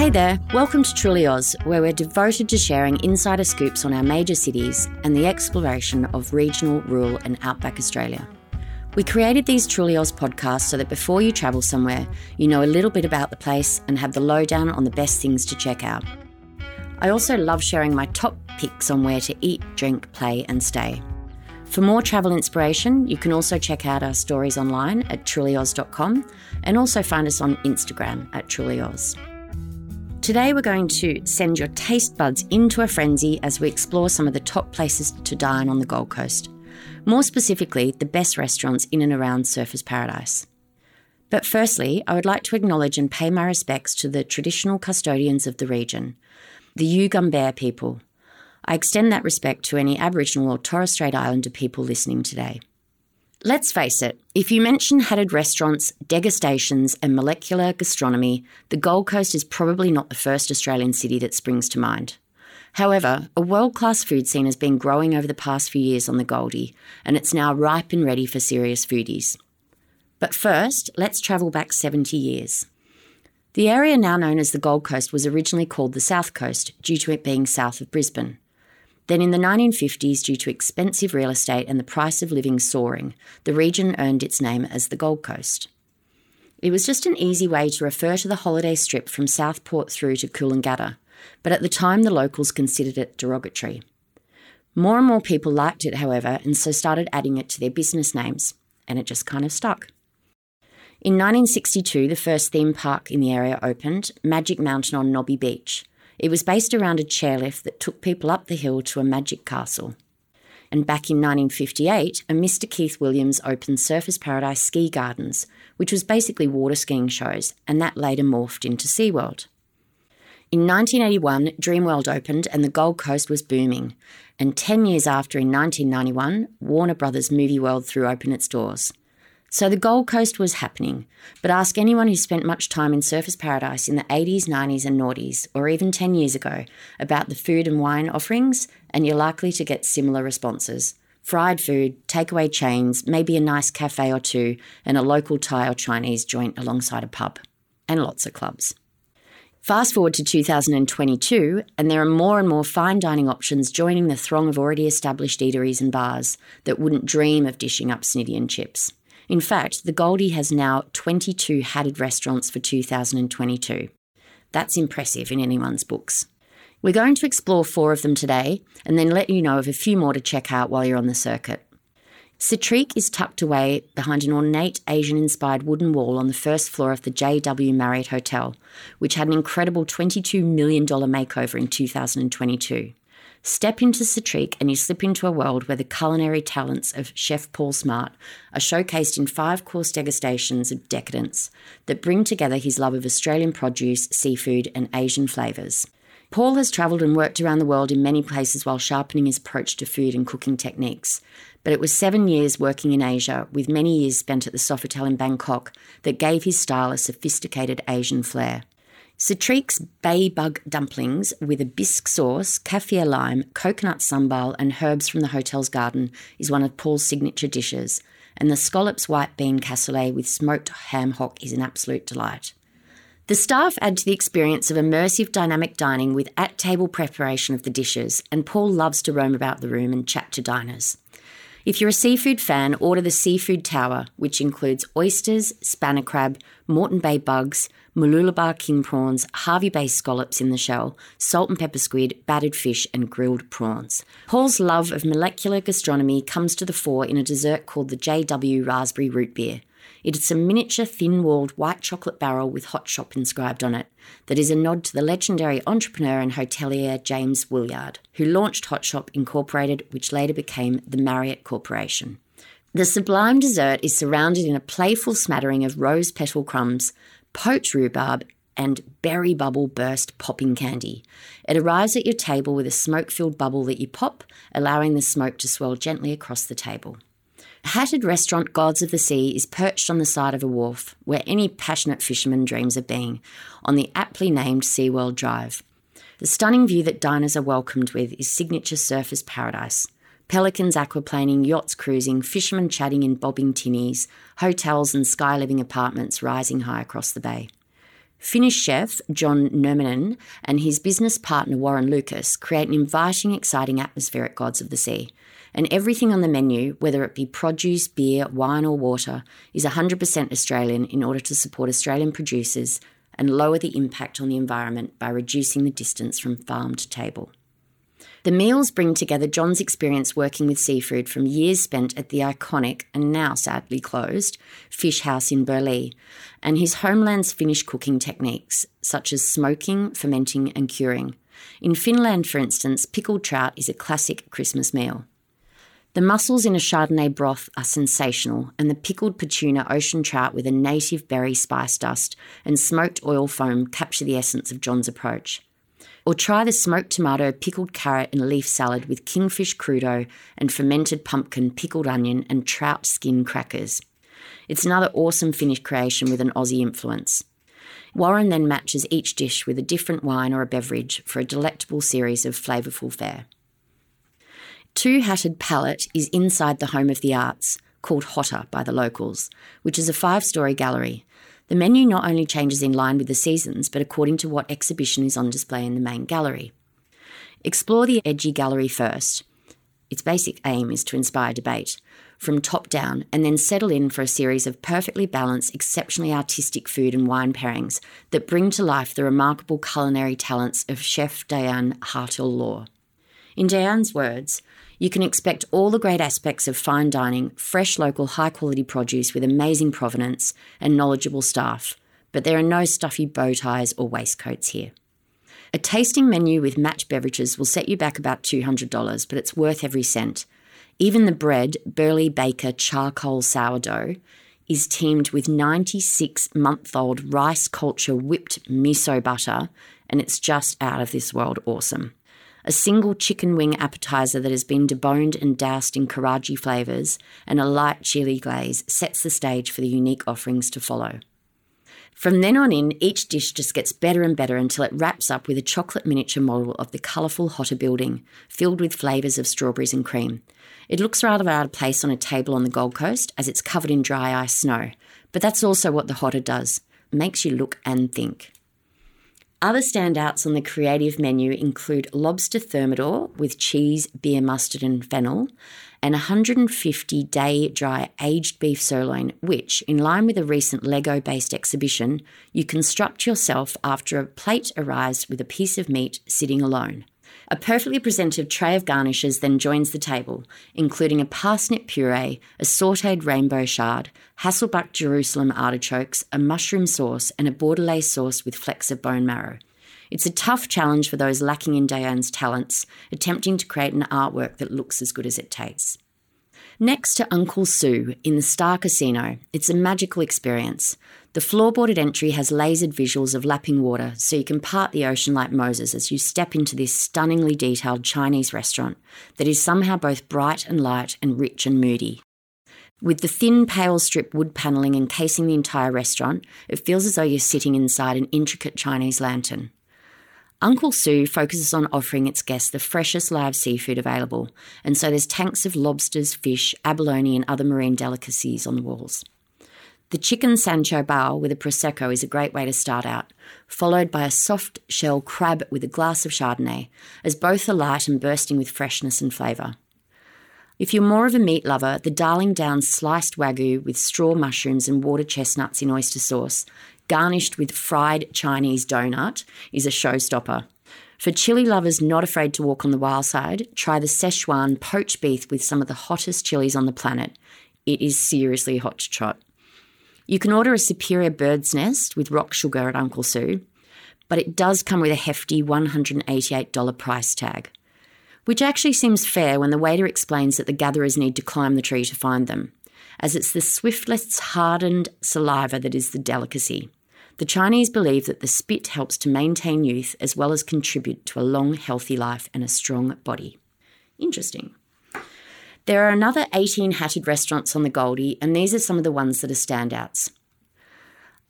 Hey there, welcome to Truly Oz, where we're devoted to sharing insider scoops on our major cities and the exploration of regional, rural, and outback Australia. We created these Truly Oz podcasts so that before you travel somewhere, you know a little bit about the place and have the lowdown on the best things to check out. I also love sharing my top picks on where to eat, drink, play, and stay. For more travel inspiration, you can also check out our stories online at trulyoz.com and also find us on Instagram at trulyoz. Today, we're going to send your taste buds into a frenzy as we explore some of the top places to dine on the Gold Coast. More specifically, the best restaurants in and around Surfers Paradise. But firstly, I would like to acknowledge and pay my respects to the traditional custodians of the region, the Yugambeh people. I extend that respect to any Aboriginal or Torres Strait Islander people listening today. Let's face it, if you mention hatted restaurants, degustations, and molecular gastronomy, the Gold Coast is probably not the first Australian city that springs to mind. However, a world class food scene has been growing over the past few years on the Goldie, and it's now ripe and ready for serious foodies. But first, let's travel back 70 years. The area now known as the Gold Coast was originally called the South Coast due to it being south of Brisbane. Then, in the 1950s, due to expensive real estate and the price of living soaring, the region earned its name as the Gold Coast. It was just an easy way to refer to the holiday strip from Southport through to Coolangatta, but at the time the locals considered it derogatory. More and more people liked it, however, and so started adding it to their business names, and it just kind of stuck. In 1962, the first theme park in the area opened, Magic Mountain on Nobby Beach, it was based around a chairlift that took people up the hill to a magic castle. And back in 1958, a Mr. Keith Williams opened Surfers Paradise Ski Gardens, which was basically water skiing shows, and that later morphed into SeaWorld. In 1981, Dreamworld opened and the Gold Coast was booming. And 10 years after, in 1991, Warner Brothers Movie World threw open its doors. So the Gold Coast was happening, but ask anyone who spent much time in Surfers Paradise in the 80s, 90s, and noughties, or even 10 years ago, about the food and wine offerings, and you're likely to get similar responses. Fried food, takeaway chains, maybe a nice cafe or two, and a local Thai or Chinese joint alongside a pub, and lots of clubs. Fast forward to 2022, and there are more and more fine dining options joining the throng of already established eateries and bars that wouldn't dream of dishing up snitty and chips. In fact, the Goldie has now 22 hatted restaurants for 2022. That's impressive in anyone's books. We're going to explore four of them today and then let you know of a few more to check out while you're on the circuit. Citrique is tucked away behind an ornate Asian inspired wooden wall on the first floor of the JW Marriott Hotel, which had an incredible $22 million makeover in 2022. Step into Citrique and you slip into a world where the culinary talents of Chef Paul Smart are showcased in five course degustations of decadence that bring together his love of Australian produce, seafood, and Asian flavours. Paul has travelled and worked around the world in many places while sharpening his approach to food and cooking techniques. But it was seven years working in Asia, with many years spent at the Sofitel in Bangkok, that gave his style a sophisticated Asian flair. Citrique's bay bug dumplings with a bisque sauce, kaffir lime, coconut sambal, and herbs from the hotel's garden is one of Paul's signature dishes, and the scallops white bean cassoulet with smoked ham hock is an absolute delight. The staff add to the experience of immersive dynamic dining with at table preparation of the dishes, and Paul loves to roam about the room and chat to diners. If you're a seafood fan, order the Seafood Tower, which includes oysters, spanner crab, Moreton Bay bugs, Mooloolaba king prawns, Hervey Bay scallops in the shell, salt and pepper squid, battered fish, and grilled prawns. Paul's love of molecular gastronomy comes to the fore in a dessert called the JW Raspberry Root Beer. It is a miniature thin walled white chocolate barrel with hot shop inscribed on it that is a nod to the legendary entrepreneur and hotelier James Willard, who launched Hot Shop Incorporated, which later became the Marriott Corporation. The sublime dessert is surrounded in a playful smattering of rose petal crumbs, poached rhubarb, and berry bubble burst popping candy. It arrives at your table with a smoke filled bubble that you pop, allowing the smoke to swirl gently across the table. Hatted restaurant Gods of the Sea is perched on the side of a wharf, where any passionate fisherman dreams of being, on the aptly named SeaWorld Drive. The stunning view that diners are welcomed with is signature surfers paradise. Pelicans aquaplaning, yachts cruising, fishermen chatting in bobbing tinnies, hotels and sky living apartments rising high across the bay. Finnish chef John Nurminen and his business partner Warren Lucas create an inviting, exciting atmosphere at Gods of the Sea. And everything on the menu, whether it be produce, beer, wine, or water, is 100% Australian in order to support Australian producers and lower the impact on the environment by reducing the distance from farm to table. The meals bring together John's experience working with seafood from years spent at the iconic and now sadly closed fish house in Burleigh, and his homeland's Finnish cooking techniques, such as smoking, fermenting, and curing. In Finland, for instance, pickled trout is a classic Christmas meal. The mussels in a Chardonnay broth are sensational, and the pickled Petuna ocean trout with a native berry spice dust and smoked oil foam capture the essence of John's approach. Or try the smoked tomato, pickled carrot, and leaf salad with kingfish crudo and fermented pumpkin, pickled onion, and trout skin crackers. It's another awesome Finnish creation with an Aussie influence. Warren then matches each dish with a different wine or a beverage for a delectable series of flavourful fare. Two Hatted Palette is inside the Home of the Arts, called HOTA by the locals, which is a five story gallery. The menu not only changes in line with the seasons, but according to what exhibition is on display in the main gallery. Explore the edgy gallery first. Its basic aim is to inspire debate from top down and then settle in for a series of perfectly balanced, exceptionally artistic food and wine pairings that bring to life the remarkable culinary talents of chef Dayan Hartill Law. In Dayan's words, you can expect all the great aspects of fine dining, fresh local high quality produce with amazing provenance and knowledgeable staff, but there are no stuffy bow ties or waistcoats here. A tasting menu with match beverages will set you back about $200, but it's worth every cent. Even the bread, Burleigh Baker charcoal sourdough, is teamed with 96 month old rice culture whipped miso butter, and it's just out of this world awesome. A single chicken wing appetizer that has been deboned and doused in karaage flavours and a light chili glaze sets the stage for the unique offerings to follow. From then on in, each dish just gets better and better until it wraps up with a chocolate miniature model of the colourful HOTA building, filled with flavours of strawberries and cream. It looks rather out of place on a table on the Gold Coast as it's covered in dry ice snow, but that's also what the HOTA does makes you look and think. Other standouts on the creative menu include lobster thermidor with cheese, beer, mustard, and fennel, and 150 day dry aged beef sirloin, which, in line with a recent Lego based exhibition, you construct yourself after a plate arrives with a piece of meat sitting alone. A perfectly presented tray of garnishes then joins the table, including a parsnip puree, a sauteed rainbow chard, Hasselback Jerusalem artichokes, a mushroom sauce, and a bordelaise sauce with flecks of bone marrow. It's a tough challenge for those lacking in Dayan's talents, attempting to create an artwork that looks as good as it tastes. Next to Uncle Sue in the Star Casino, it's a magical experience. The floorboarded entry has lasered visuals of lapping water, so you can part the ocean like Moses as you step into this stunningly detailed Chinese restaurant that is somehow both bright and light and rich and moody. With the thin, pale strip wood panelling encasing the entire restaurant, it feels as though you're sitting inside an intricate Chinese lantern. Uncle Sue focuses on offering its guests the freshest live seafood available, and so there's tanks of lobsters, fish, abalone, and other marine delicacies on the walls. The chicken Sancho bao with a Prosecco is a great way to start out, followed by a soft shell crab with a glass of Chardonnay, as both are light and bursting with freshness and flavour. If you're more of a meat lover, the Darling Downs sliced wagyu with straw mushrooms and water chestnuts in oyster sauce garnished with fried Chinese donut, is a showstopper. For chili lovers not afraid to walk on the wild side, try the Szechuan poached beef with some of the hottest chilies on the planet. It is seriously hot to trot. You can order a superior bird's nest with rock sugar at Uncle Sue, but it does come with a hefty $188 price tag, which actually seems fair when the waiter explains that the gatherers need to climb the tree to find them, as it's the swiftlets' hardened saliva that is the delicacy. The Chinese believe that the spit helps to maintain youth as well as contribute to a long, healthy life and a strong body. Interesting. There are another 18 hatted restaurants on the Goldie, and these are some of the ones that are standouts.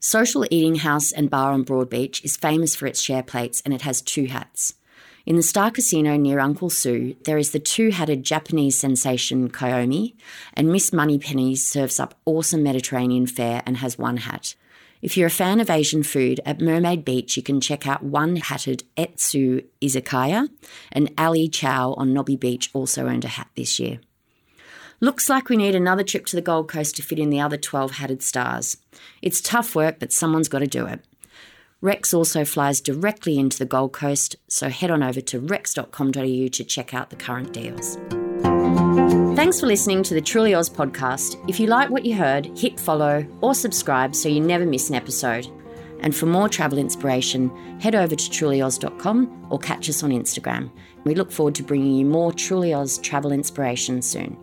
Social Eating House and Bar on Broadbeach is famous for its share plates and it has two hats. In the Star Casino near Uncle Sue, there is the two hatted Japanese sensation Kiyomi, and Miss Moneypenny serves up awesome Mediterranean fare and has one hat. If you're a fan of Asian food, at Mermaid Beach you can check out One Hatted Etsu Izakaya, and Ali Chow on Nobby Beach also earned a hat this year. Looks like we need another trip to the Gold Coast to fit in the other 12 hatted stars. It's tough work, but someone's got to do it. Rex also flies directly into the Gold Coast, so head on over to rex.com.au to check out the current deals. Thanks for listening to the Truly Oz podcast. If you like what you heard, hit follow or subscribe so you never miss an episode. And for more travel inspiration, head over to trulyoz.com or catch us on Instagram. We look forward to bringing you more Truly Oz travel inspiration soon.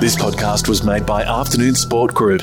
This podcast was made by Afternoon Sport Group.